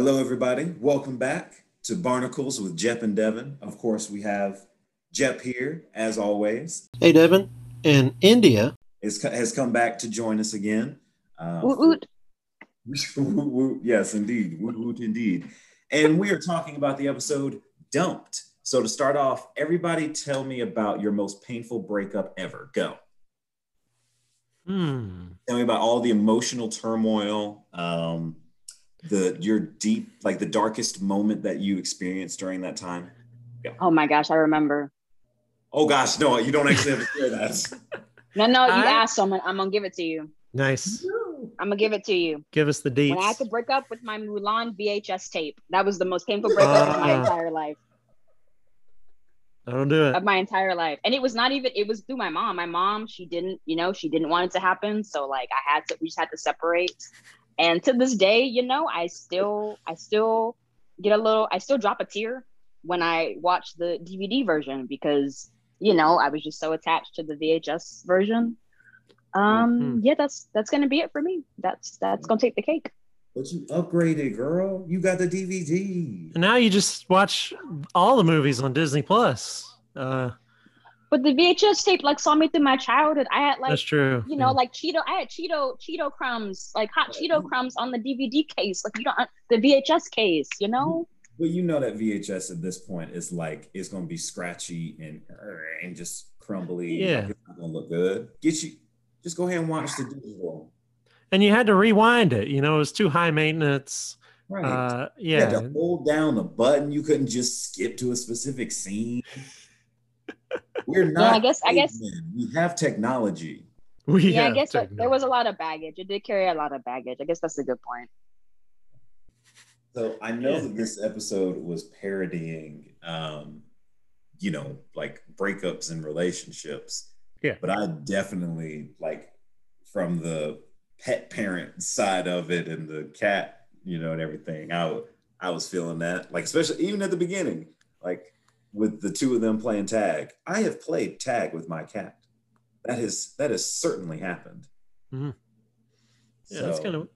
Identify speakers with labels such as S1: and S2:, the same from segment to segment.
S1: Hello, everybody. Welcome back to Barnacles with Jep and Devin. Of course, we have Jep here, as always.
S2: Hey, Devin. In India,
S1: Is, has come back to join us again. Uh,
S3: Woot woot.
S1: Woot woot. yes, indeed. Woot woot, indeed. And we are talking about the episode Dumped. So, to start off, everybody tell me about your most painful breakup ever. Go.
S2: hmm,
S1: Tell me about all the emotional turmoil, um, the your deep, like the darkest moment that you experienced during that time.
S3: Oh my gosh, I remember.
S1: Oh gosh, no, you don't actually have to share that.
S3: No, no, you
S2: I-
S3: asked someone. I'm gonna give it to you.
S2: nice.
S3: I'm gonna give it to you.
S2: Give us the
S3: When I had to break up with my Mulan VHS tape, that was the most painful breakup of my
S2: Ah.
S3: entire life.
S2: I don't do it.
S3: Of my entire life, and it was not even. It was through my mom. My mom, she didn't, you know, she didn't want it to happen. So like, I had to. We just had to separate. And to this day, you know, I still, I still get a little. I still drop a tear when I watch the DVD version because you know I was just so attached to the VHS version. Um,
S2: Mhm.
S3: yeah, that's that's gonna be it for me. That's that's gonna take the cake.
S1: But you upgraded, girl. You got the DVD.
S2: And now you just watch all the movies on Disney Plus. Uh,
S3: But the VHS tape like saw me through my childhood. I had like
S2: that's true.
S3: you know, like Cheeto. I had Cheeto Cheeto crumbs, like hot Cheeto crumbs on the DVD case. Like you don't the VHS case, you know.
S1: Well, you know that VHS at this point is like it's gonna be scratchy and and just crumbly.
S2: Yeah.
S1: Like, it's not gonna look good. Get you. Just go ahead and watch the digital.
S2: and you had to rewind it. You know, it was too high maintenance.
S1: Right.
S2: Uh,
S1: you had
S2: yeah.
S1: to hold down the button. You couldn't just skip to a specific scene. We're not.
S3: I guess- I guess-
S1: cavemen. we have technology.
S2: We
S3: Yeah, I guess that- there was a lot of baggage. It did carry a lot of baggage. I guess that's a good point.
S1: So I know
S2: Yeah.
S1: that this episode was parodying, um, you know, like breakups and relationships.
S2: Yeah.
S1: But I definitely like from the pet parent side of it and the cat, you know, and everything. I I was feeling that, like especially even at the beginning, like with the two of them playing tag. I have played tag with my cat. That has that has certainly happened.
S2: Mhm. Yeah, that's kind of.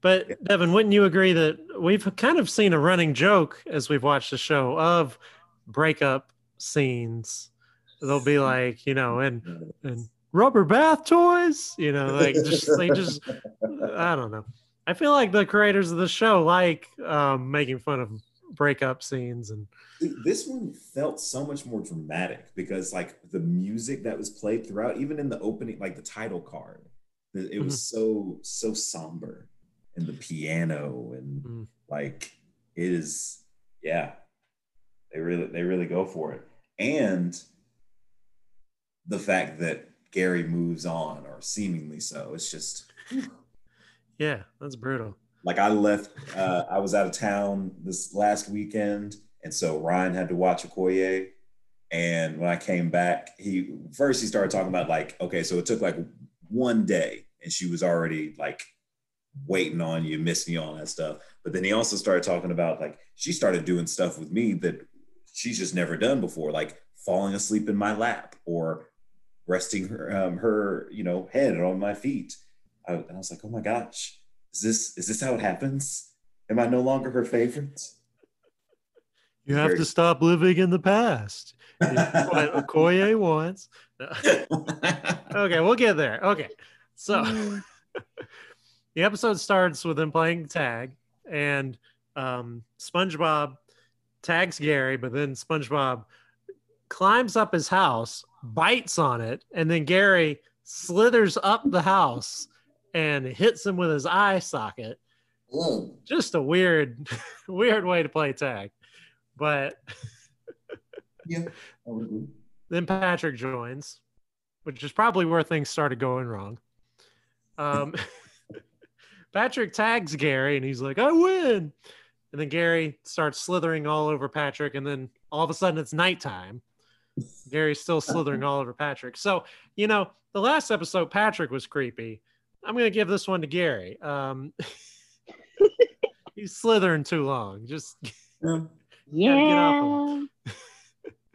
S2: But Devin, wouldn't you agree that we've kind of seen a running joke as we've watched the show of breakup scenes? They'll be like, you know, and and rubber bath toys, you know, like just they just I don't know. I feel like the creators of the show like um, making fun of breakup scenes and
S1: this one felt so much more dramatic because like the music that was played throughout even in the opening like the title card it was so so somber and the piano and
S2: Mm.
S1: like it is yeah they really they really go for it and the fact that gary moves on or seemingly so it's just
S2: yeah, that's brutal.
S1: Like I left, uh, I was out of town this last weekend, and so Ryan had to watch Okoye. And when I came back, he first he started talking about like, okay, so it took like one day, and she was already like waiting on you, missing you, all that stuff. But then he also started talking about like she started doing stuff with me that she's just never done before, like falling asleep in my lap or resting her um, her you know head on my feet. I, and I was like, oh my gosh, is this is this how it happens? Am I no longer her favorite?
S2: You have
S1: Very-
S2: to stop living in the past. what Okoye wants. okay, we'll get there. Okay. So
S3: Mm.
S2: the episode starts with them playing tag, and um, SpongeBob tags Gary, but then SpongeBob climbs up his house, bites on it, and then Gary slithers up the house and hits him with his eye socket.
S1: Mm.
S2: Just a weird, weird way to play tag. But
S1: yeah, I would agree.
S2: then Patrick joins, which is probably where things started going wrong. Um, Patrick tags Gary and he's like, I win. And then Gary starts slithering all over Patrick. And then all of a sudden it's nighttime. Gary's still slithering all over Patrick. So, you know, the last episode, Patrick was creepy. I'm going to give this one to Gary. Um, he's slithering too long. Just
S1: Yeah,
S2: Gotta get off
S3: Yeah.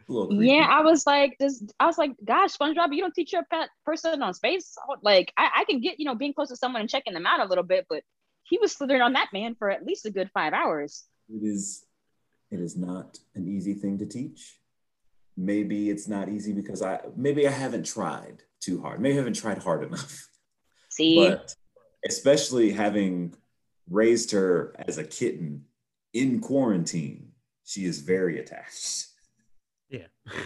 S1: a little creepy.
S3: Yeah, I was like, this. I was like, gosh, SpongeBob, you don't teach your pet person on space. Like, I, I can get, you know, being close to someone and checking them out a little bit, but he was slithering on that man for at least a good five hours.
S1: It is it is not an easy thing to teach. Maybe it's not easy because I maybe I haven't tried too hard. Maybe I haven't tried hard enough.
S3: See,
S1: But especially having raised her as a kitten in quarantine, she is very attached.
S2: Yeah.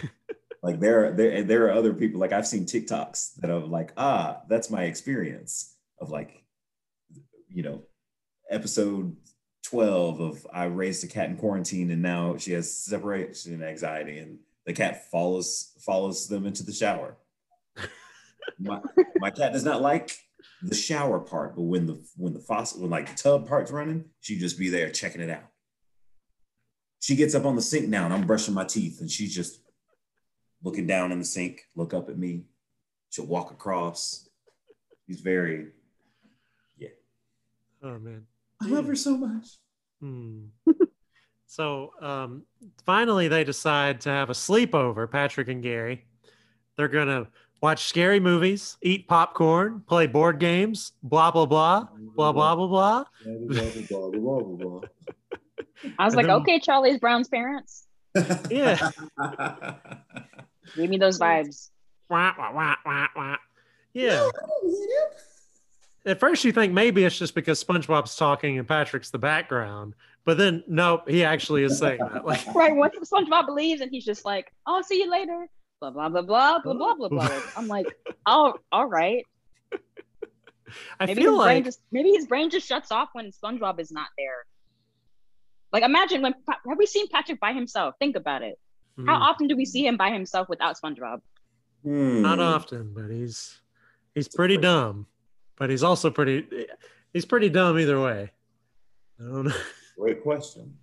S1: Like there, there, there are other people. Like I've seen TikToks that are like, ah, that's my experience of like, you know, episode twelve of I raised a cat in quarantine, and now she has separation anxiety, and the cat follows follows them into the shower. my, my cat does not like the shower part, but when the when the faucet when like the tub part's running, she just be there checking it out. She gets up on the sink now, and I'm brushing my teeth, and she's just looking down in the sink, look up at me. She'll walk across. She's very, yeah.
S2: Oh man.
S1: I love her so much.
S2: Hmm. so um, finally, they decide to have a sleepover. Patrick and Gary. They're gonna watch scary movies, eat popcorn, play board games, blah blah blah, blah blah blah blah.
S3: I was
S2: And
S3: like,
S2: then-
S3: okay, Charlie's Brown's parents.
S2: Yeah.
S3: Give me those vibes.
S2: Wah, wah, wah, wah, wah. Yeah. At first, you think maybe it's just because SpongeBob's talking and Patrick's the background, but then nope, he actually is saying that. Like,
S3: Right. Once SpongeBob believes, and he's just like, "I'll see you later." Blah blah blah blah blah blah blah blah. I'm like, oh, all right.
S2: I
S3: Maybe
S2: feel like
S3: just maybe his brain just shuts off when SpongeBob is not there. Like imagine when have we seen Patrick by himself? Think about it. How
S2: Hmm,
S3: often do we see him by himself without SpongeBob?
S1: Hmm.
S2: not often, but he's he's pretty dumb, but he's also pretty he's pretty dumb either way. I don't know.
S1: Great question.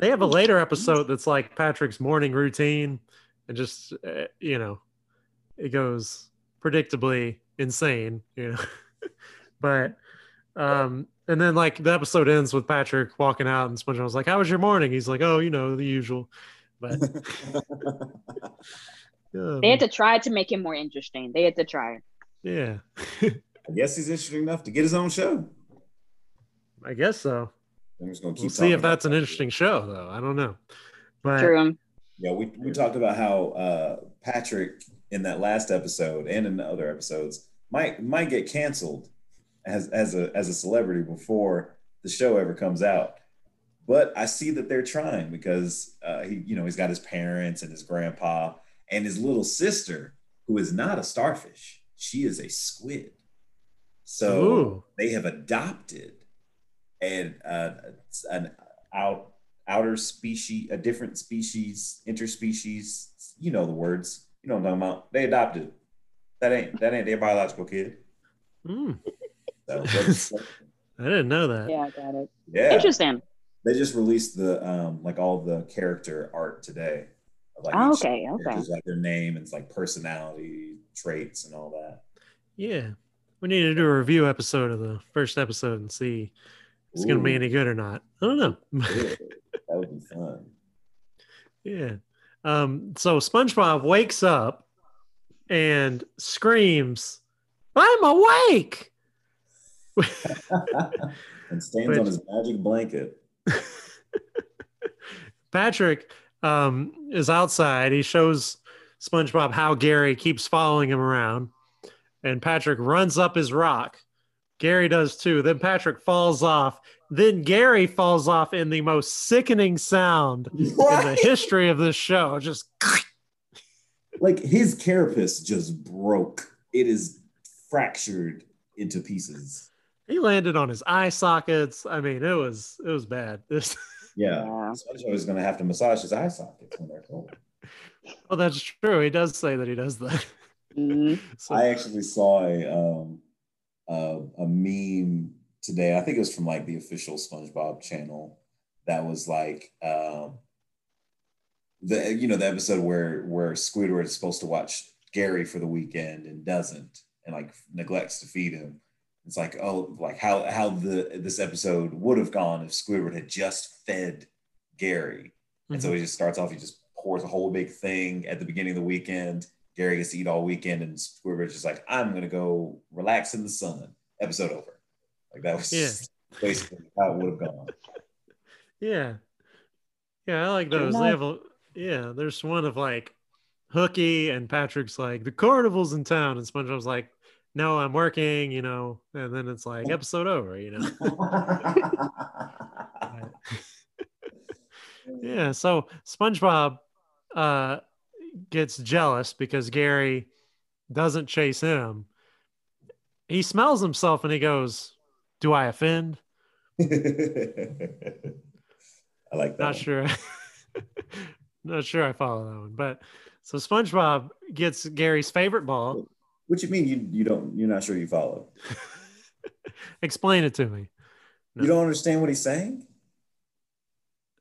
S2: They have a later episode that's like Patrick's morning routine, and just uh, you know, it goes predictably insane, you know. but um, and then like the episode ends with Patrick walking out, and SpongeBob's like, "How was your morning?" He's like, "Oh, you know, the usual." But um,
S3: They had to try to make him more interesting. They had to try.
S2: yeah,
S1: I guess he's interesting enough to get his own show.
S2: I guess so.
S1: I'm just gonna keep.
S2: We'll see if
S1: about
S2: that's an
S1: that.
S2: interesting show, though. I don't know, but
S3: True.
S1: Yeah, we, we talked about how uh, Patrick in that last episode and in the other episodes might might get canceled as as a as a celebrity before the show ever comes out. But I see that they're trying because uh, he you know he's got his parents and his grandpa and his little sister who is not a starfish. She is a squid. So
S2: Ooh.
S1: they have adopted and uh, an out outer species, a different species, interspecies. You know the words. You know what I'm talking about. They adopted. That ain't that ain't their biological kid.
S2: Hmm,
S1: So,
S2: I didn't know that.
S3: Yeah, I got it.
S1: yeah,
S3: Interesting.
S1: they just released the um like all the character art today. Like
S3: Oh, okay, okay.
S1: character's, like their name and it's like personality traits and all that.
S2: Yeah. We need to do a review episode of the first episode and see if it's going to be any good or not. I don't know.
S1: That would be fun.
S2: yeah. Um, so SpongeBob wakes up and screams, I'm awake.
S1: and stands
S2: Which-
S1: on his magic blanket.
S2: Patrick um, is outside. He shows SpongeBob how Gary keeps following him around. And Patrick runs up his rock. Gary does too. Then Patrick falls off. Then Gary falls off in the most sickening sound in the history of this show. Just
S1: like his carapace just broke. It is fractured into pieces.
S2: he landed on his eye sockets. I mean, it was it was bad. This
S1: Yeah.
S3: Yeah.
S1: SpongeBob is gonna have to massage his eye sockets when they're cold.
S2: well, that's true. He does say that he does that.
S3: Mhm.
S2: So,
S1: I actually saw a um uh, a meme today. I think it was from like the official SpongeBob channel that was like um the you know the episode where where Squidward is supposed to watch Gary for the weekend and doesn't and like neglects to feed him. It's like oh like how how the this episode would have gone if Squidward had just fed Gary. And so he just starts off, he just pours a whole big thing at the beginning of the weekend. Gary gets to eat all weekend, and Squidward's just like, I'm gonna go relax in the sun. Episode over. Like that was
S2: Yeah.
S1: basically how it would have gone.
S2: Yeah. Yeah, I like those. They have a yeah, there's one of like Hooky and Patrick's like the carnival's in town and SpongeBob's like, no, I'm working, you know, and then it's like episode over, you know. yeah, so SpongeBob uh gets jealous because Gary doesn't chase him. He smells himself and he goes, "Do I offend?"
S1: I like that.
S2: Not
S1: one.
S2: sure. Not sure I follow that one, but so SpongeBob gets Gary's favorite ball.
S1: What you mean you you don't you're not sure you follow?
S2: Explain it to me. No.
S1: You don't understand what he's saying?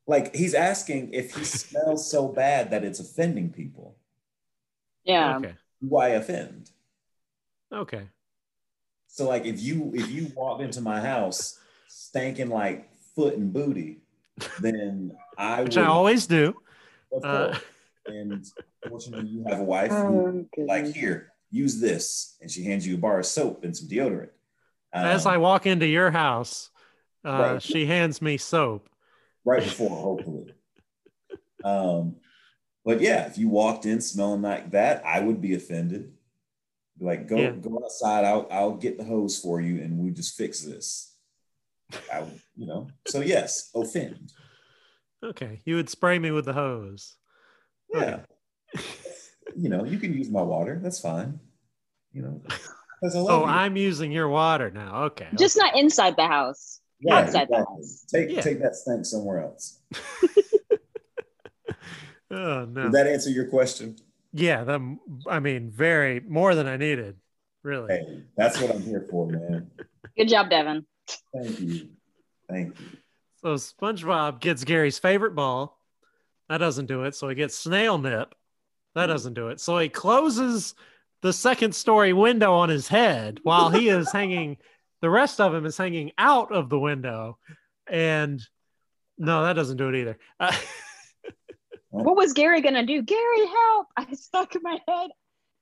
S1: Like he's asking if he smells so bad that it's offending people.
S3: Yeah.
S2: Okay.
S1: Do I offend?
S2: Okay.
S1: So like if you if you walked into my house stinking like foot and booty, then I
S2: Which
S1: would
S2: I always do.
S1: of
S2: uh,
S1: and fortunately you have a wife
S3: Oh,
S1: who like here, use this, and she hands you a bar of soap and some deodorant.
S2: As
S1: Um,
S2: I walk into your house, uh,
S1: Right.
S2: she hands me soap.
S1: right before, hopefully. Um, but yeah, if you walked in smelling like that, I would be offended. Be Like, go
S2: Yeah.
S1: go outside. I'll I'll get the hose for you, and we'll just fix this. I, you know. So yes, offend.
S2: Okay. You would spray me with the hose.
S1: Yeah. you know, you can use my water. That's fine. You know, because I love
S2: Oh,
S1: you.
S2: I'm using your water now. Okay.
S3: Just not inside the house.
S1: Yeah,
S3: outside the house.
S1: Take
S2: Yeah.
S1: take that stink somewhere else.
S2: Oh no.
S1: Did that answer your question?
S2: yeah. The, I mean, very more than I needed. Really.
S1: Hey, that's what I'm here for, man.
S3: Good job, Devin.
S1: Thank you. Thank you.
S2: So SpongeBob gets Gary's favorite ball. That doesn't do it. So he gets snail nip. That doesn't do it. So he closes the second story window on his head while he is hanging. The rest of him is hanging out of the window. And no, that doesn't do it either. Uh,
S3: What was Gary gonna do? Gary, help! I stuck in my head.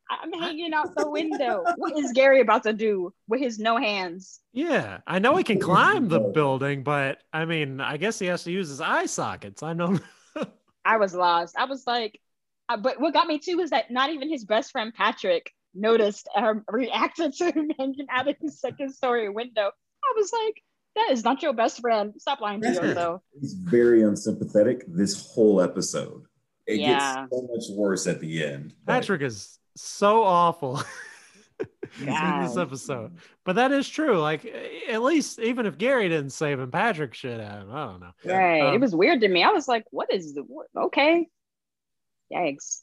S3: I'm hanging out the window. What is Gary about to do with his no hands?
S2: yeah, I know he can climb the building, but I mean, I guess he has to use his eye sockets. I know.
S3: I was lost. I was like, uh, but what got me too was that not even his best friend Patrick noticed or reacted to him hanging out of his second story window. I was like, that is not your best friend. Stop lying to yourself.
S1: He's very unsympathetic this whole episode. It
S3: Yeah.
S1: gets so much worse at the end.
S2: Patrick is so awful in this episode. But that is true. Like, at least even if Gary didn't save him, Patrick should have. I don't know.
S3: Right.
S2: Um,
S3: it was weird to me. I was like, what is the what? okay? Yikes.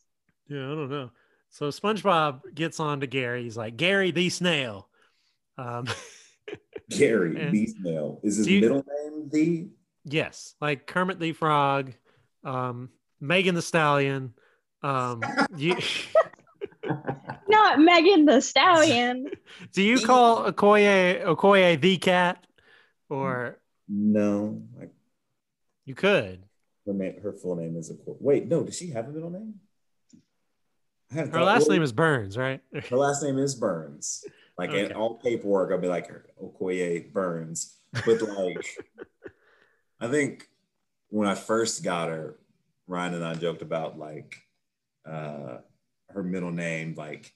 S2: Yeah, I don't know. So SpongeBob gets on to Gary. He's like, Gary the snail. Um,
S1: Gary
S2: Yeah.
S1: the is his
S2: you-
S1: middle name the
S2: yes, like Kermit the Frog, um, Megan Thee Stallion. Um, you,
S3: Not Megan Thee Stallion.
S2: do you call Okoye Okoye the cat, or
S1: no like
S2: you could?
S1: her name her full name is a wait no does she have a middle name
S2: Her
S1: thought-
S2: last
S1: well,
S2: name is Burns, right?
S1: her last name is Burns like in
S2: Okay.
S1: all paperwork I'll be like Okoye Burns but like I think when I first got her Ryan and I joked about like uh her middle name like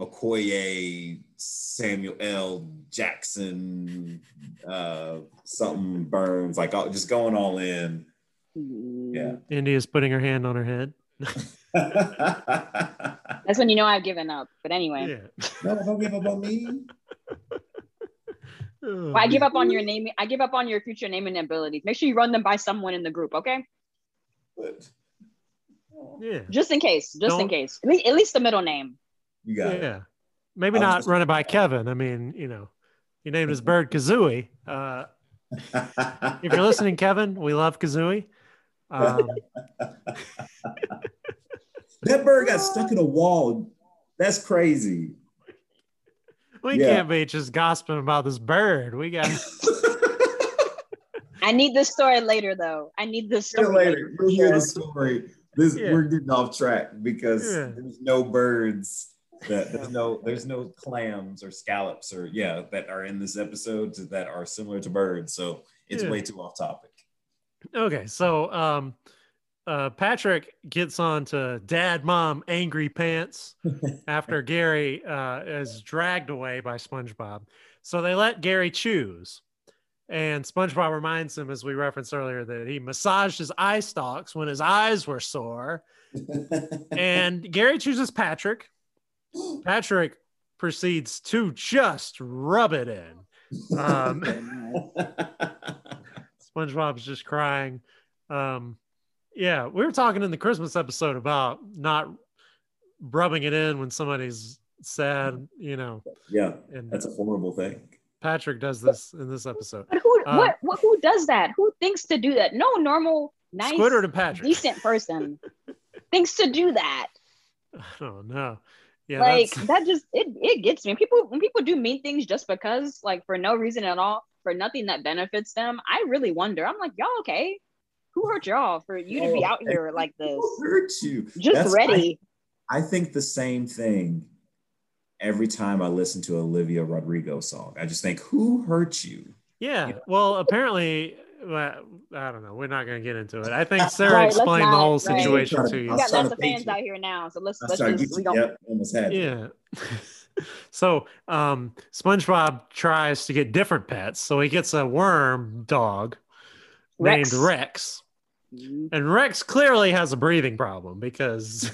S1: Okoye Samuel L. Jackson, uh, something Burns, like all- just going all in. Yeah.
S2: India's putting her hand on her head.
S3: That's when you know I've given up. But anyway,
S2: Yeah.
S1: no, don't give up on me.
S2: Oh,
S3: Well, I give up on your name. I give up on your future naming abilities. Make sure you run them by someone in the group, okay?
S1: But
S2: yeah.
S3: Just in case. Just in
S2: Don't-
S3: case. At least, at least the middle name.
S1: you got it.
S2: Yeah. Maybe
S1: I was
S2: not
S1: just-
S2: run it by Kevin. I mean, you know, he named his bird Kazooie. Uh, if you're listening, Kevin, we love Kazooie. Um,
S1: that bird got stuck in a wall. That's crazy.
S2: we
S1: Yeah.
S2: can't be just gossiping about this bird. We got
S3: I need this story later, though. I need this
S1: Hear
S3: story
S1: later.
S3: later. for
S1: You'll hear the story. This
S2: Yeah.
S1: we're getting off track because
S2: Yeah.
S1: there's no birds That there's no there's no clams or scallops or yeah that are in this episode that are similar to birds. So it's
S2: Yeah.
S1: way too off topic.
S2: Okay, so um, uh, Patrick gets on to Dad, Mom, Angry Pants after Gary uh, is dragged away by SpongeBob. So they let Gary choose. And SpongeBob reminds him, as we referenced earlier, that he massaged his eye stalks when his eyes were sore. And Gary chooses Patrick. Patrick proceeds to just rub it in. Um, SpongeBob's just crying. Um, yeah, we were talking in the Christmas episode about not rubbing it in when somebody's sad, you know,
S1: yeah,
S2: and
S1: that's a horrible thing.
S2: Patrick does this in this episode.
S3: But who
S2: Uh,
S3: what, what who does that? Who thinks to do that? No normal, nice,
S2: Squidward and Patrick.
S3: decent person thinks to do that.
S2: I don't know. Yeah,
S3: like
S2: that's
S3: that just it it gets me. People when people do mean things just because, like for no reason at all, for nothing that benefits them, I really wonder. I'm like, y'all okay? Who hurt y'all for you to be
S1: Oh,
S3: out here like this?
S1: Who hurt you?
S3: Just
S1: That's-
S3: ready.
S1: I, I think the same thing every time I listen to Olivia Rodrigo song. I just think, who hurt you?
S2: yeah. Well, apparently, well, I don't know. We're not going to get into it. I think Sarah
S3: Right, let's
S2: explained the whole
S3: right.
S2: situation to
S1: to-
S2: you.
S3: we
S1: I
S3: got lots of fans
S1: you.
S3: out here now, so let's let's
S1: started
S3: just we don't.
S1: yep, almost had.
S2: Yeah. so um SpongeBob tries to get different pets. So he gets a worm dog
S3: Rex.
S2: named Rex.
S3: Mhm.
S2: And Rex clearly has a breathing problem because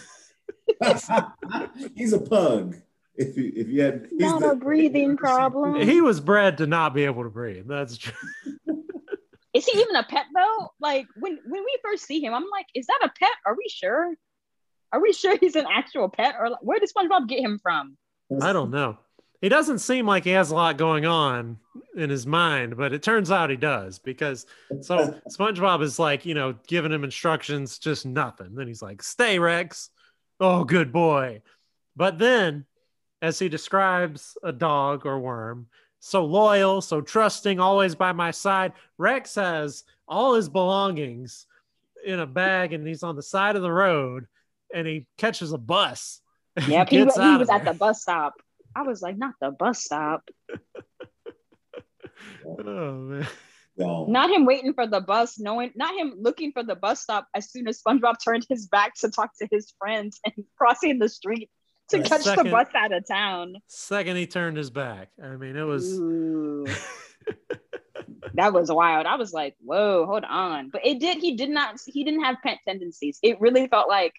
S1: he's a pug. If you if you had he's
S3: Not
S1: the-
S3: a breathing problem.
S2: he was bred to not be able to breathe. That's true.
S3: Is he even a pet though? Like when when we first see him, I'm like, is that a pet? Are we sure? Are we sure he's an actual pet, or like, where did SpongeBob get him from?
S2: I don't know. He doesn't seem like he has a lot going on in his mind, but it turns out he does because so SpongeBob is like, you know, giving him instructions, just nothing. Then he's like, stay, Rex. Oh, good boy. But then, as he describes a dog or worm, so loyal, so trusting, always by my side, Rex has all his belongings in a bag and he's on the side of the road and he catches a bus.
S3: Yeah, he, he was
S2: of
S3: at the bus stop. I was like, not the bus stop.
S2: Oh, man.
S1: Gone.
S3: Not him waiting for the bus, knowing not him looking for the bus stop as soon as SpongeBob turned his back to talk to his friends and crossing the street to
S2: A
S3: catch
S2: second-
S3: the bus out of town.
S2: Second, he turned his back. I mean, it was.
S3: That was wild. I was like, whoa, hold on. But it did, he did not, he didn't have pet tendencies. It really felt like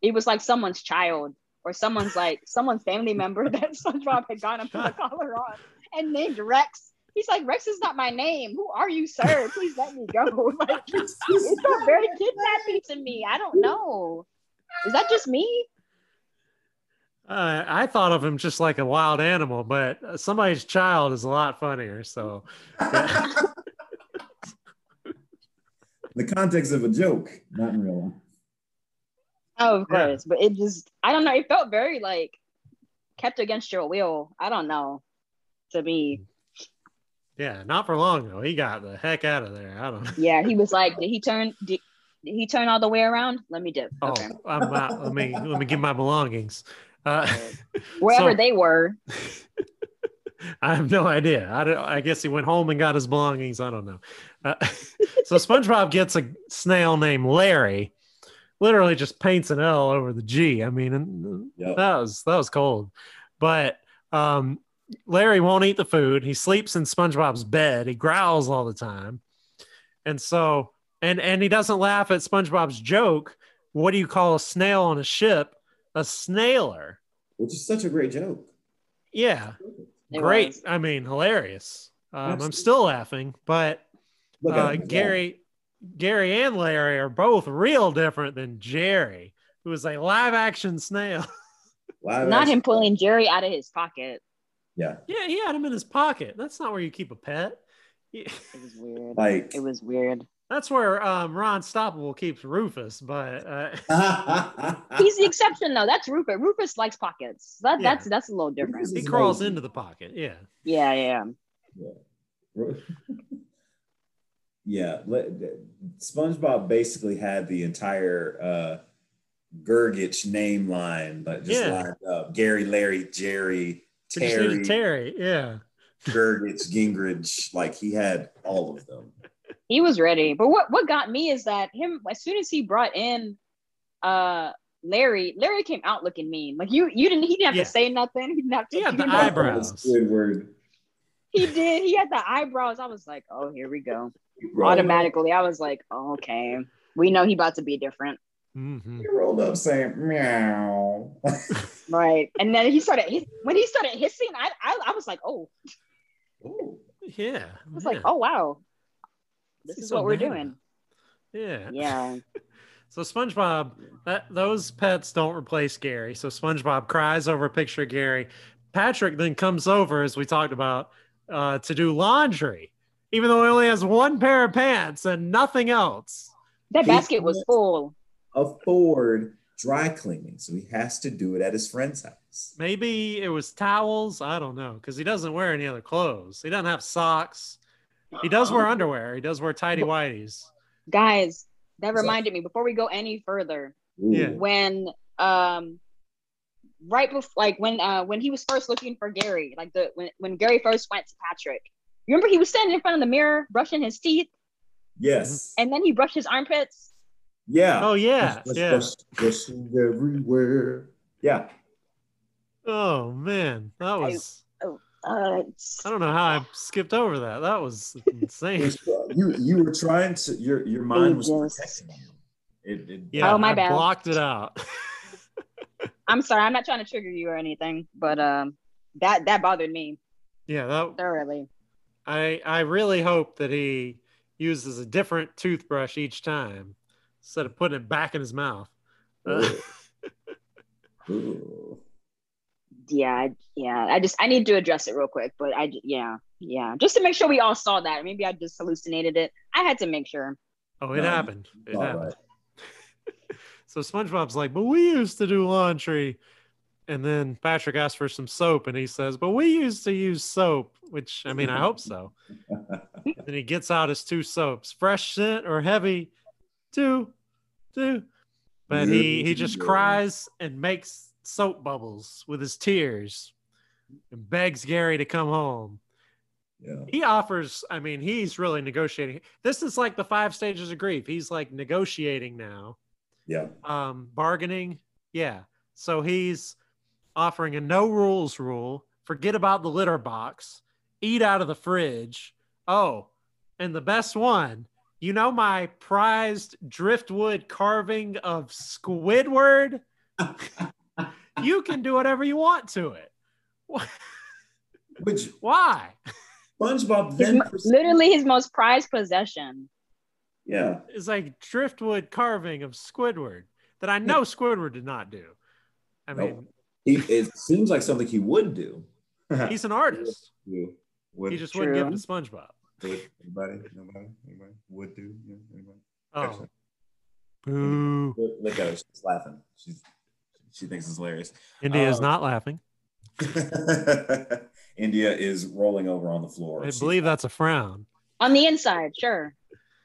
S3: it was like someone's child or someone's like someone's family member that SpongeBob had gone gotten put a collar on and named Rex. He's like, Rex is not my name. Who are you, sir? Please let me go. Like, it felt very kidnapping to me. I don't know. Is that just me?
S2: Uh, I thought of him just like a wild animal, but somebody's child is a lot funnier. So,
S1: the context of a joke, not in real life.
S3: Oh, of
S2: Yeah.
S3: course. But it just, I don't know. It felt very like kept against your will. I don't know. To me,
S2: yeah, not for long though. He got the heck out of there. I don't know.
S3: yeah, he was like, did he turn? Did, did he turn all the way around? Let me dip.
S2: Oh,
S3: Okay.
S2: I'm not, let me let me get my belongings. Uh,
S3: Wherever
S2: so-
S3: they were.
S2: I have no idea. I don't. I guess he went home and got his belongings. I don't know. Uh, so SpongeBob gets a snail named Larry. Literally just paints an L over the G. I mean, and
S1: Yep.
S2: that was that was cold. But um, Larry won't eat the food. He sleeps in SpongeBob's bed. He growls all the time, and so and and he doesn't laugh at SpongeBob's joke. What do you call a snail on a ship? A snailer.
S1: Which is such a great joke.
S2: Yeah,
S3: It
S2: great.
S3: was.
S2: I mean, hilarious. Um, I'm still laughing, but
S1: Look
S2: uh,
S1: him.
S2: Gary, Gary and Larry are both real different than Jerry, who is a live action snail.
S1: Live
S3: Not
S1: action.
S3: him pulling Jerry out of his pocket.
S1: Yeah.
S2: yeah, he had him in his pocket. That's not where you keep a pet.
S3: It was weird.
S1: Like
S3: It was weird.
S2: That's where um, Ron Stoppable keeps Rufus, but uh,
S3: He's the exception though. That's Rufus. Rufus likes pockets. That,
S2: Yeah.
S3: that's that's a little different.
S2: He crawls
S1: lazy.
S2: into the pocket. Yeah.
S3: Yeah, yeah.
S1: yeah, le- SpongeBob basically had the entire uh, Gergich name line, but just
S2: Yeah.
S1: lined up. Gary, Larry, Jerry,
S2: We just needed
S1: Terry,
S2: Terry. Yeah.
S1: Gergich, Gingrich. Like he had all of them.
S3: He was ready. But what what got me is that him as soon as he brought in uh Larry, Larry came out looking mean. Like you you didn't he didn't have
S2: Yeah.
S3: to say nothing. He didn't have to
S2: He had
S3: he
S2: the
S3: didn't have to-
S2: eyebrows.
S1: Squidward.
S3: He did. He had the eyebrows. I was like, oh, here we go.
S1: He rolled up-
S3: Automatically, I was like, oh, okay. We know he about to be different.
S2: hmm
S1: He rolled up saying meow.
S3: Right. And then he started hiss- when he started hissing, I I, I was like, oh,
S1: Ooh.
S2: Yeah.
S3: I was like, oh wow. This
S2: He's
S3: is
S2: so
S3: what we're
S2: mad
S3: doing.
S2: Yeah.
S3: Yeah.
S2: So SpongeBob, that those pets don't replace Gary. So SpongeBob cries over a picture of Gary. Patrick then comes over, as we talked about, uh, to do laundry, even though he only has one pair of pants and nothing else.
S3: That
S1: He
S3: basket was full.
S1: Afford dry cleaning, so he has to do it at his friend's house.
S2: Maybe it was towels. I don't know because he doesn't wear any other clothes. He doesn't have socks. He does wear underwear. He does wear tidy whities.
S3: Guys, that reminded me before we go any further,
S1: Ooh.
S2: Yeah.
S3: when um right before like when uh when he was first looking for Gary, like the when, when Gary first went to Patrick. You remember he was standing in front of the mirror brushing his teeth
S1: Yes.
S3: and then he brushed his armpits.
S1: Yeah.
S2: Oh yeah,
S1: Brush,
S2: yeah.
S1: brush, brushing everywhere. Yeah.
S2: Oh man, that was.
S3: Uh
S2: I don't know how I skipped over that. That was insane.
S1: you you were trying to your your mind was protecting you. It, it,
S2: Yeah,
S3: Oh, my
S2: I
S3: bad.
S2: blocked it out.
S3: I'm sorry, I'm not trying to trigger you or anything, but um that that bothered me
S2: yeah, that
S3: thoroughly.
S2: I I really hope that he uses a different toothbrush each time instead of putting it back in his mouth.
S1: Ooh.
S3: Yeah, I- yeah. I just I need to address it real quick, but I yeah, yeah, just to make sure we all saw that. Maybe I just hallucinated it. I had to make sure.
S2: oh, it
S1: No,
S2: happened. It happened.
S1: right.
S2: So SpongeBob's like, but we used to do laundry. And then Patrick asks for some soap and he says, but we used to use soap, which I mean, I hope so. Then he gets out his two soaps, fresh scent or heavy, two, two. But he he just cries and makes soap bubbles with his tears and begs Gary to come home.
S1: Yeah.
S2: He offers, I mean, he's really negotiating. This is like the five stages of grief. He's like negotiating now
S1: Yeah.
S2: um bargaining yeah so he's offering a no rules rule forget about the litter box eat out of the fridge oh and the best one you know my prized driftwood carving of squidward you can do whatever you want to it
S1: Which
S2: why
S1: SpongeBob then
S3: mo- literally his most prized possession.
S1: yeah.
S2: it's like driftwood carving of squidward that i know squidward did not do i
S1: Nope.
S2: Mean
S1: He, it seems like something he would do.
S2: he's an artist
S1: You would,
S2: he just wouldn't give it to spongebob
S1: would anybody, nobody, anybody would do. Yeah, anybody.
S2: Oh,
S1: Excellent.
S2: boo.
S1: Look, look at her. She's laughing. She's she thinks it's hilarious.
S2: India is
S1: Oh.
S2: not laughing.
S1: India is rolling over on the floor.
S2: I believe that's a frown.
S3: On the inside, sure.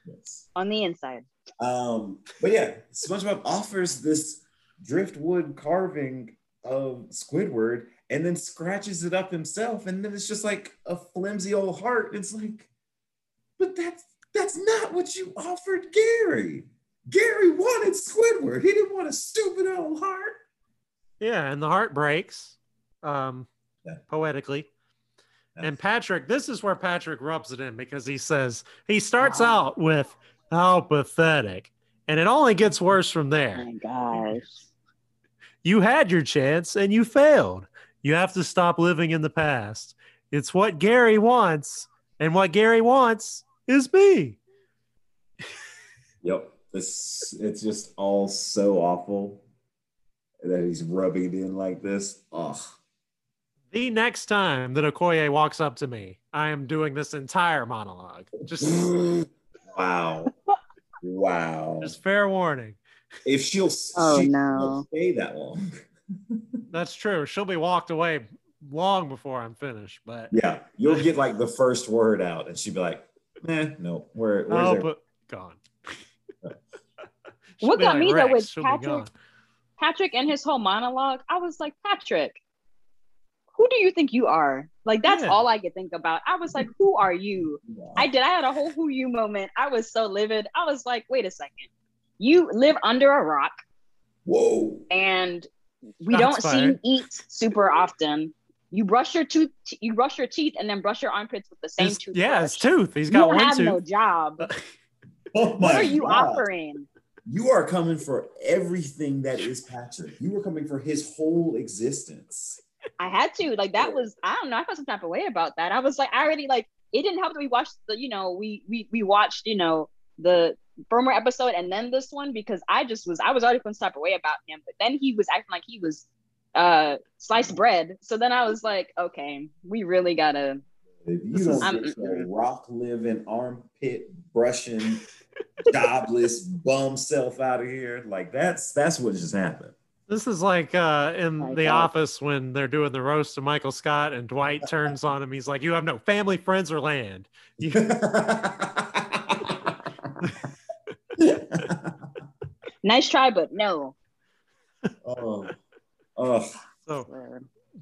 S1: Yes.
S3: On the inside.
S1: Um, but yeah, SpongeBob offers this driftwood carving of Squidward and then scratches it up himself, and then it's just like a flimsy old heart. It's like, but that's that's not what you offered Gary. Gary wanted Squidward. He didn't want a stupid old heart.
S2: Yeah, and the heart breaks, um,
S1: Yeah.
S2: poetically.
S1: Yes.
S2: And Patrick, this is where Patrick rubs it in because he says he starts out with how pathetic, and it only gets worse from
S3: Oh
S2: there.
S3: my gosh.
S2: You had your chance and you failed. You have to stop living in the past. It's what Gary wants, and what Gary wants is me.
S1: Yep. This it's just all so awful that he's rubbing it in like this. Ugh.
S2: The next time that Okoye walks up to me, I am doing this entire monologue. Just,
S1: wow. Wow.
S2: just fair warning.
S1: If she'll,
S3: Oh,
S1: she
S3: no.
S1: won't stay that long.
S2: That's true. She'll be walked away long before I'm finished, but
S1: Yeah, you'll get like the first word out, and she'd be like, "Eh, no, where, where's
S2: oh,
S1: there?"
S2: but gone.
S3: What
S2: She'll be
S3: got me, though,
S2: Rex,
S3: with
S2: she'll
S3: Patrick- Patrick and his whole monologue, I was like, Patrick, who do you think you are? Like that's
S2: Yeah.
S3: all I could think about. I was like, who are you? I did. I had a whole who you moment. I was so livid. I was like, wait a second. You live under a rock
S1: Whoa.
S3: and we
S2: Shots
S3: don't see you eat super often. You brush your tooth, you brush your teeth, and then brush your armpits with the same
S2: His-
S3: toothbrush.
S2: yeah, his tooth. He's got
S3: don't
S2: one
S3: have
S2: tooth.
S3: no job.
S1: Uh, oh
S3: What are you
S1: God.
S3: offering?
S1: You are coming for everything that is Patrick. You were coming for his whole existence.
S3: I had to. Like that was I don't know. I felt some type of way about that. I was like, I already like it didn't help that we watched the, you know, we we we watched, you know, the firmer episode and then this one because I just was I was already feeling some type of way about him. But then he was acting like he was uh sliced bread. So then I was like, okay, we really gotta
S1: If you don't
S3: I'm-
S1: get your rock living, armpit brushing, jobless bum self out of here, like that's that's what just happened.
S2: This is like uh, in
S3: My
S2: The
S3: God.
S2: Office when they're doing the roast of Michael Scott and Dwight turns on him. He's like, "You have no family, friends, or land." You,
S3: nice try, but no.
S1: oh, oh,
S2: so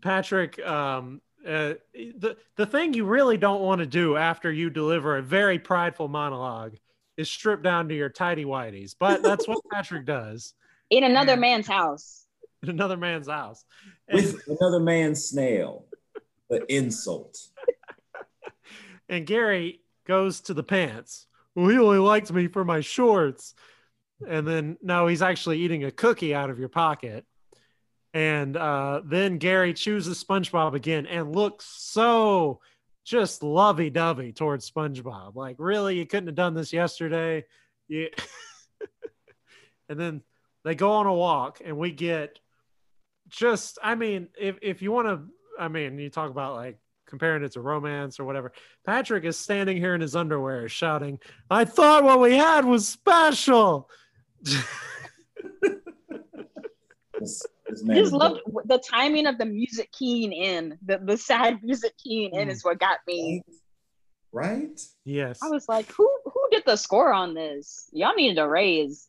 S2: Patrick, um, uh, the the thing you really don't want to do after you deliver a very prideful monologue is strip down to your tidy whities, but that's what Patrick does
S3: In another man's house.
S2: in another man's house. And,
S1: with another man's snail, the insult.
S2: and Gary goes to the pants. Well, he only liked me for my shorts. And then no, he's actually eating a cookie out of your pocket. And uh, then Gary chooses SpongeBob again and looks so just lovey dovey towards SpongeBob. Like, really, you couldn't have done this yesterday. And then they go on a walk, and we get just, I mean, if, if you want to, I mean, you talk about like comparing it to romance or whatever. Patrick is standing here in his underwear shouting, I thought what we had was special.
S1: This, this man
S3: I
S1: is
S3: just loved the timing of the music keying in. The the sad music keying in
S2: Mm.
S3: is what got me.
S1: right.
S2: yes.
S3: I was like, who who did the score on this? Y'all needed a raise.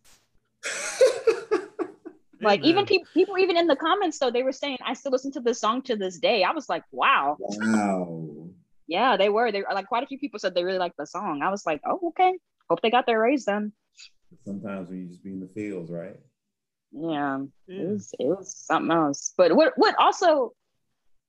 S3: Like even
S2: Amen.
S3: people people even in the comments though they were saying I still listen to this song to this day. I was like, wow.
S1: wow.
S3: Yeah, they were. They like quite a few people said they really liked the song. I was like, oh okay. Hope they got their raise then.
S1: Sometimes when you just be in the fields, right?
S3: Yeah, it was it was something else. But what what also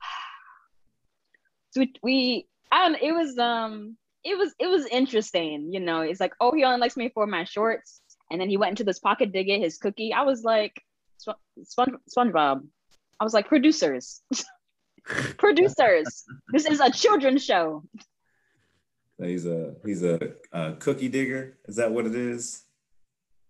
S3: we, we I don't it was um it was it was interesting, you know. It's like, oh, he only likes me for my shorts, and then he went into this pocket to get his cookie. I was like, Sp- Sponge, SpongeBob. I was like, producers, producers. This is a children's show.
S1: He's a he's a, uh cookie digger. Is that what it is?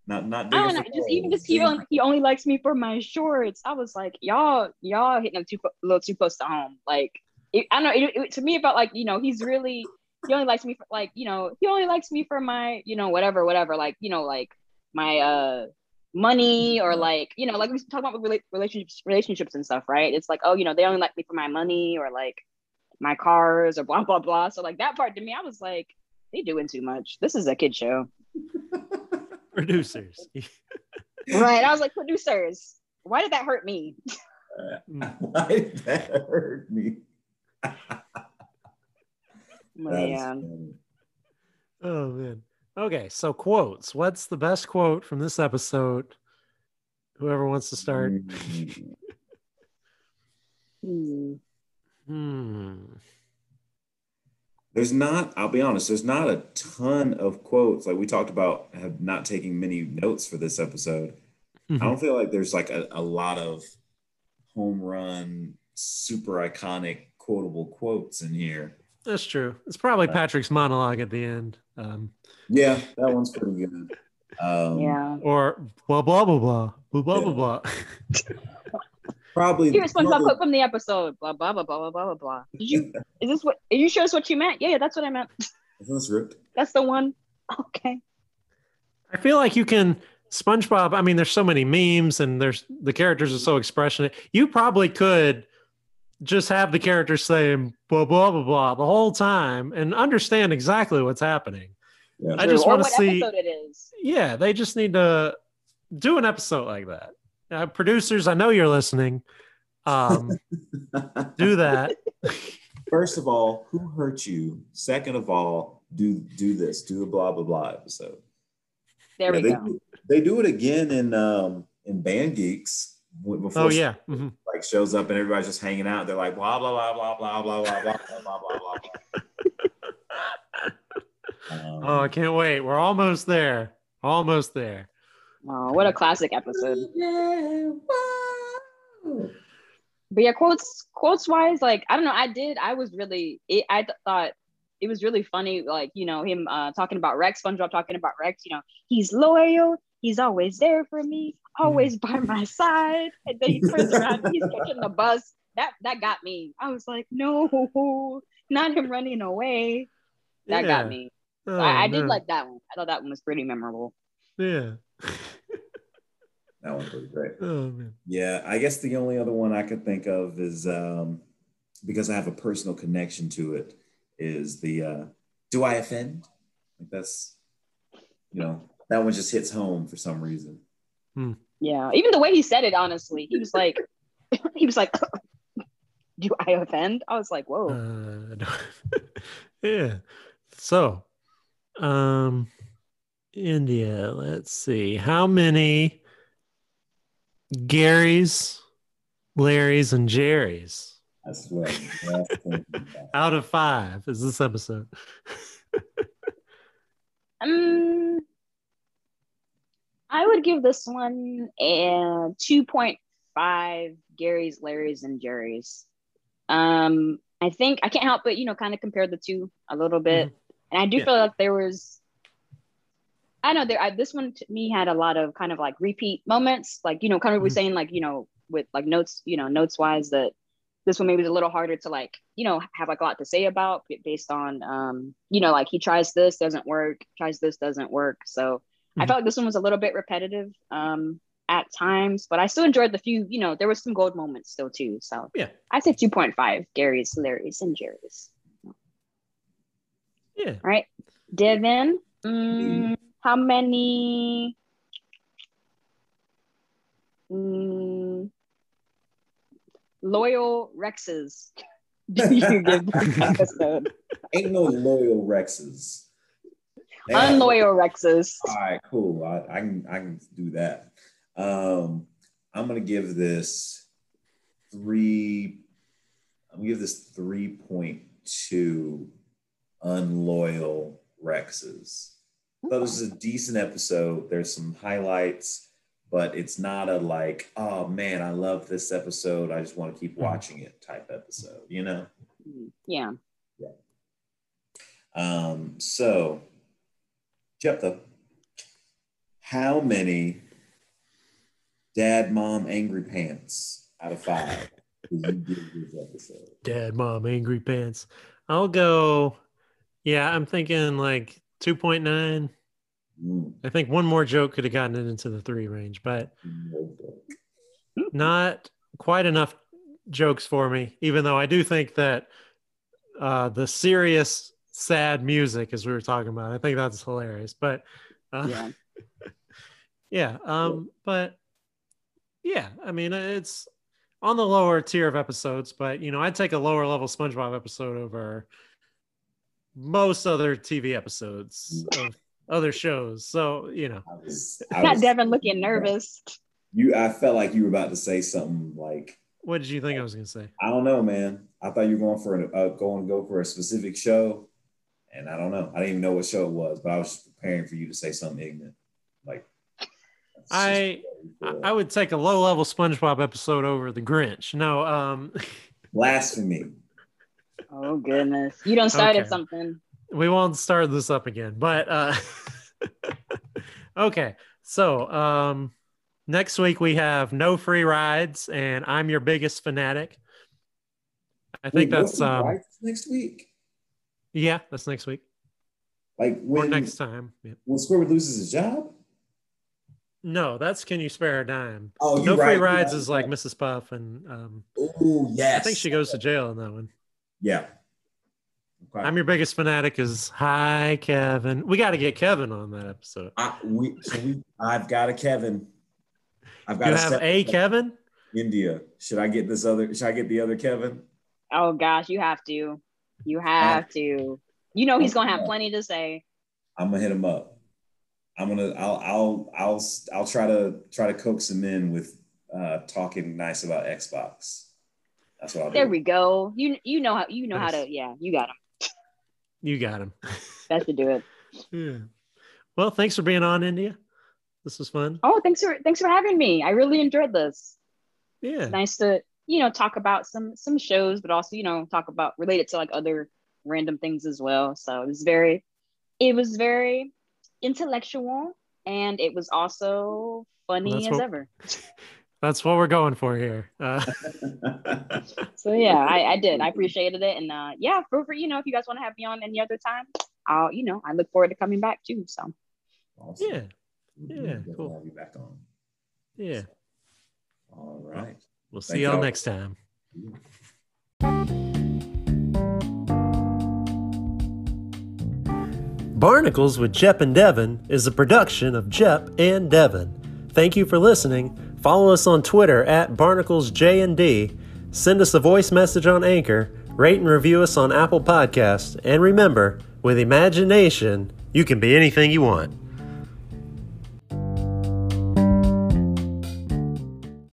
S1: Not not
S3: I don't know. Just even just he only, he only likes me for my shorts. I was like, y'all, y'all hitting him too a little too close to home. Like, it, I don't know. It, it, to me, it felt like you know he's really he only likes me for like you know he only likes me for my you know whatever whatever like you know like my uh money or like you know like we talk about rela- relationships relationships and stuff right it's like oh you know they only like me for my money or like my cars or blah blah blah so like that part to me i was like they doing too much this is a kid show
S2: Producers.
S3: right i was like producers why did that hurt me
S1: Why did that hurt me?
S3: But
S1: That is
S3: yeah
S1: funny.
S2: oh, man. Okay. So, quotes. What's the best quote from this episode? Whoever wants to start.
S1: Mm.
S3: Hmm.
S2: Hmm.
S1: There's not, I'll be honest, there's not a ton of quotes. Like we talked about have not taking many notes for this episode. I don't feel like there's like a, a lot of home run, super iconic, quotable quotes in here.
S2: That's true. It's probably Patrick's monologue at the end. Um,
S1: Yeah, that one's pretty good. Um,
S3: yeah
S2: or blah, blah, blah, blah, blah, blah, blah, blah.
S1: Probably.
S3: Here's SpongeBob quote from the episode. Blah blah blah blah blah blah blah. Did you? is this what? Are you sure us what you meant? Yeah, yeah, that's what I meant.
S1: That's the ripped?
S3: That's the one. Okay.
S2: I feel like you can SpongeBob. I mean, there's so many memes, and there's the characters are so expressionate. You probably could just have the characters saying blah blah blah blah the whole time and understand exactly what's happening.
S1: Yeah,
S2: I just want
S3: to
S2: see. Yeah, they just need to do an episode like that uh, producers, I know you're listening. Um, do that.
S1: First of all, who hurt you? Second of all, do do this. Do a blah blah blah episode.
S3: There
S1: Yeah,
S3: we
S1: they,
S3: go.
S1: do- They do it again in um in Band Geeks before
S2: Oh yeah. Mhm.
S1: like shows up and everybody's just hanging out. They're like blah blah blah blah blah blah blah blah blah blah blah blah. Um,
S2: Oh, I can't wait. We're almost there. Almost there.
S3: Oh, what a classic episode. But yeah, quotes quotes wise, like I don't know, I did. I was really. It, I th- thought it was really funny, like you know him uh, talking about Rex, SpongeBob talking about Rex. You know, he's loyal. He's always there for me, always by my side. And then he turns around, he's catching the bus. That that got me. I was like, no, not him running away. That
S2: Yeah.
S3: got me.
S2: Oh,
S3: I, I did
S2: no.
S3: like that one. I thought that one was pretty memorable.
S2: Yeah.
S1: That one's pretty great.
S2: Oh man.
S1: Yeah, I guess the only other one I could think of is um, because I have a personal connection to it. Is the uh, "Do I offend?" Like that's you know that one just hits home for some reason.
S3: Yeah, even the way he said it, honestly, he was like, he was like, "Do I offend?" I was like, "Whoa."
S2: Uh, no. yeah. So, um, India. Let's see. How many Garys, Larrys, and Jerrys
S1: That's what I was thinking about.
S2: out of five is this episode?
S3: Um, I would give this one a two point five. Gary's, Larry's, and Jerry's. Um, I think I can't help but you know kind of compare the two a little bit, and I do
S2: Yeah.
S3: feel like there was. I know there. I, this one to me had a lot of kind of like repeat moments, like you know, kind of we
S2: Mhm.
S3: saying like you know with like notes, you know, notes wise that this one maybe was a little harder to like you know have like a lot to say about based on um you know like he tries this doesn't work tries this doesn't work so i
S2: Mhm.
S3: felt like this one was a little bit repetitive um at times but i still enjoyed the few you know there was some gold moments still too so
S2: Yeah.
S3: i say 2.5 gary's larry's and jerry's
S2: Yeah.
S3: all right devin mm, how many mm, loyal rexes do you give this episode
S1: Ain't no loyal Rexes. They
S3: unloyal rexes
S1: All right, cool. I, I can I can do that. Um, I'm gonna give this three. I'm gonna give this three point two unloyal Rexes. So this is a decent episode. There's some highlights, but it's not a like, oh man, I love this episode. I just want to keep watching it type episode. You know.
S3: yeah
S1: Um, so, Jephthah, how many dad, mom, angry pants out of five did you give this episode?
S2: Dad, mom, angry pants. I'll go. Yeah, I'm thinking like 2.9.
S1: Mm,
S2: I think one more joke could have gotten it into the three range, but not quite enough jokes for me, even though I do think that uh, the serious, sad music, as we were talking about, I think that's hilarious. But uh,
S3: yeah
S2: yeah, um, but yeah, I mean, it's on the lower tier of episodes, but you know, I'd take a lower level SpongeBob episode over most other TV episodes of other shows. So, you know,
S1: I was, I
S3: got
S1: was-
S3: devin looking nervous
S1: You, I felt like you were about to say something like,
S2: what did you think I was going to say?
S1: I don't know, man. I thought you were going for an, uh, going to go for a specific show, and I don't know. I didn't even know what show it was, but I was preparing for you to say something ignorant, like.
S2: I- I,
S1: it
S2: I
S1: was.
S2: would take a low level SpongeBob episode over the Grinch. No, um,
S1: blasphemy.
S3: Oh goodness you don't started
S2: Okay.
S3: something
S2: we won't start this up again, but uh, okay. So, um, next week we have no free rides, and I'm your biggest fanatic. I think
S1: Wait,
S2: that's
S1: what,
S2: um,
S1: right next week.
S2: yeah, that's next week
S1: Like
S2: or
S1: when
S2: next time. Yeah.
S1: when Squidward loses his job.
S2: No, that's Can You Spare a Dime?
S1: Oh,
S2: no
S1: you're
S2: free
S1: right, you're
S2: rides
S1: right.
S2: is like Mrs. Puff, and um,
S1: Oh yes.
S2: I think she goes to jail in that one.
S1: Yeah. Okay.
S2: I'm your biggest fanatic is hi Kevin. We got to get Kevin on that episode.
S1: I, we, so we, I've got a Kevin. I've
S2: You
S1: got
S2: have a Kevin.
S1: India. Should I get this other? Should I get the other Kevin?
S3: Oh gosh, you have to. You have to. You know he's gonna have plenty to say.
S1: I'm gonna hit him up. I'm gonna. I'll. I'll. I'll. I'll try to try to coax him in with uh, talking nice about Xbox. That's what I'll
S3: There
S1: do.
S3: we go. You you know how you know how to yeah, you got him.
S2: You got him.
S3: Best to do it.
S2: yeah. Well, thanks for being on, India. This was fun.
S3: Oh, thanks for thanks for having me. I really enjoyed this.
S2: Yeah.
S3: Nice to, you know, talk about some some shows, but also, you know, talk about related to like other random things as well. So it was very it was very intellectual and it was also funny
S2: That's
S3: as
S2: what-
S3: ever.
S2: That's what we're going for here. Uh,
S3: So yeah, I, I did. I appreciated it. And uh yeah, feel free, you know, if you guys want to have me on any other time, I'll, you know, I look forward to coming back too. So
S1: Awesome.
S2: yeah. Yeah,
S1: definitely
S2: cool.
S1: Have you back on.
S2: Yeah.
S1: All right.
S2: We'll see y'all
S1: y'all.
S2: next time. Barnacles with Jep and Devin is a production of Jep and Devin. Thank you for listening. Follow us on Twitter at BarnaclesJD. Send us a voice message on Anchor. Rate and review us on Apple Podcasts. And remember, with imagination, you can be anything you want.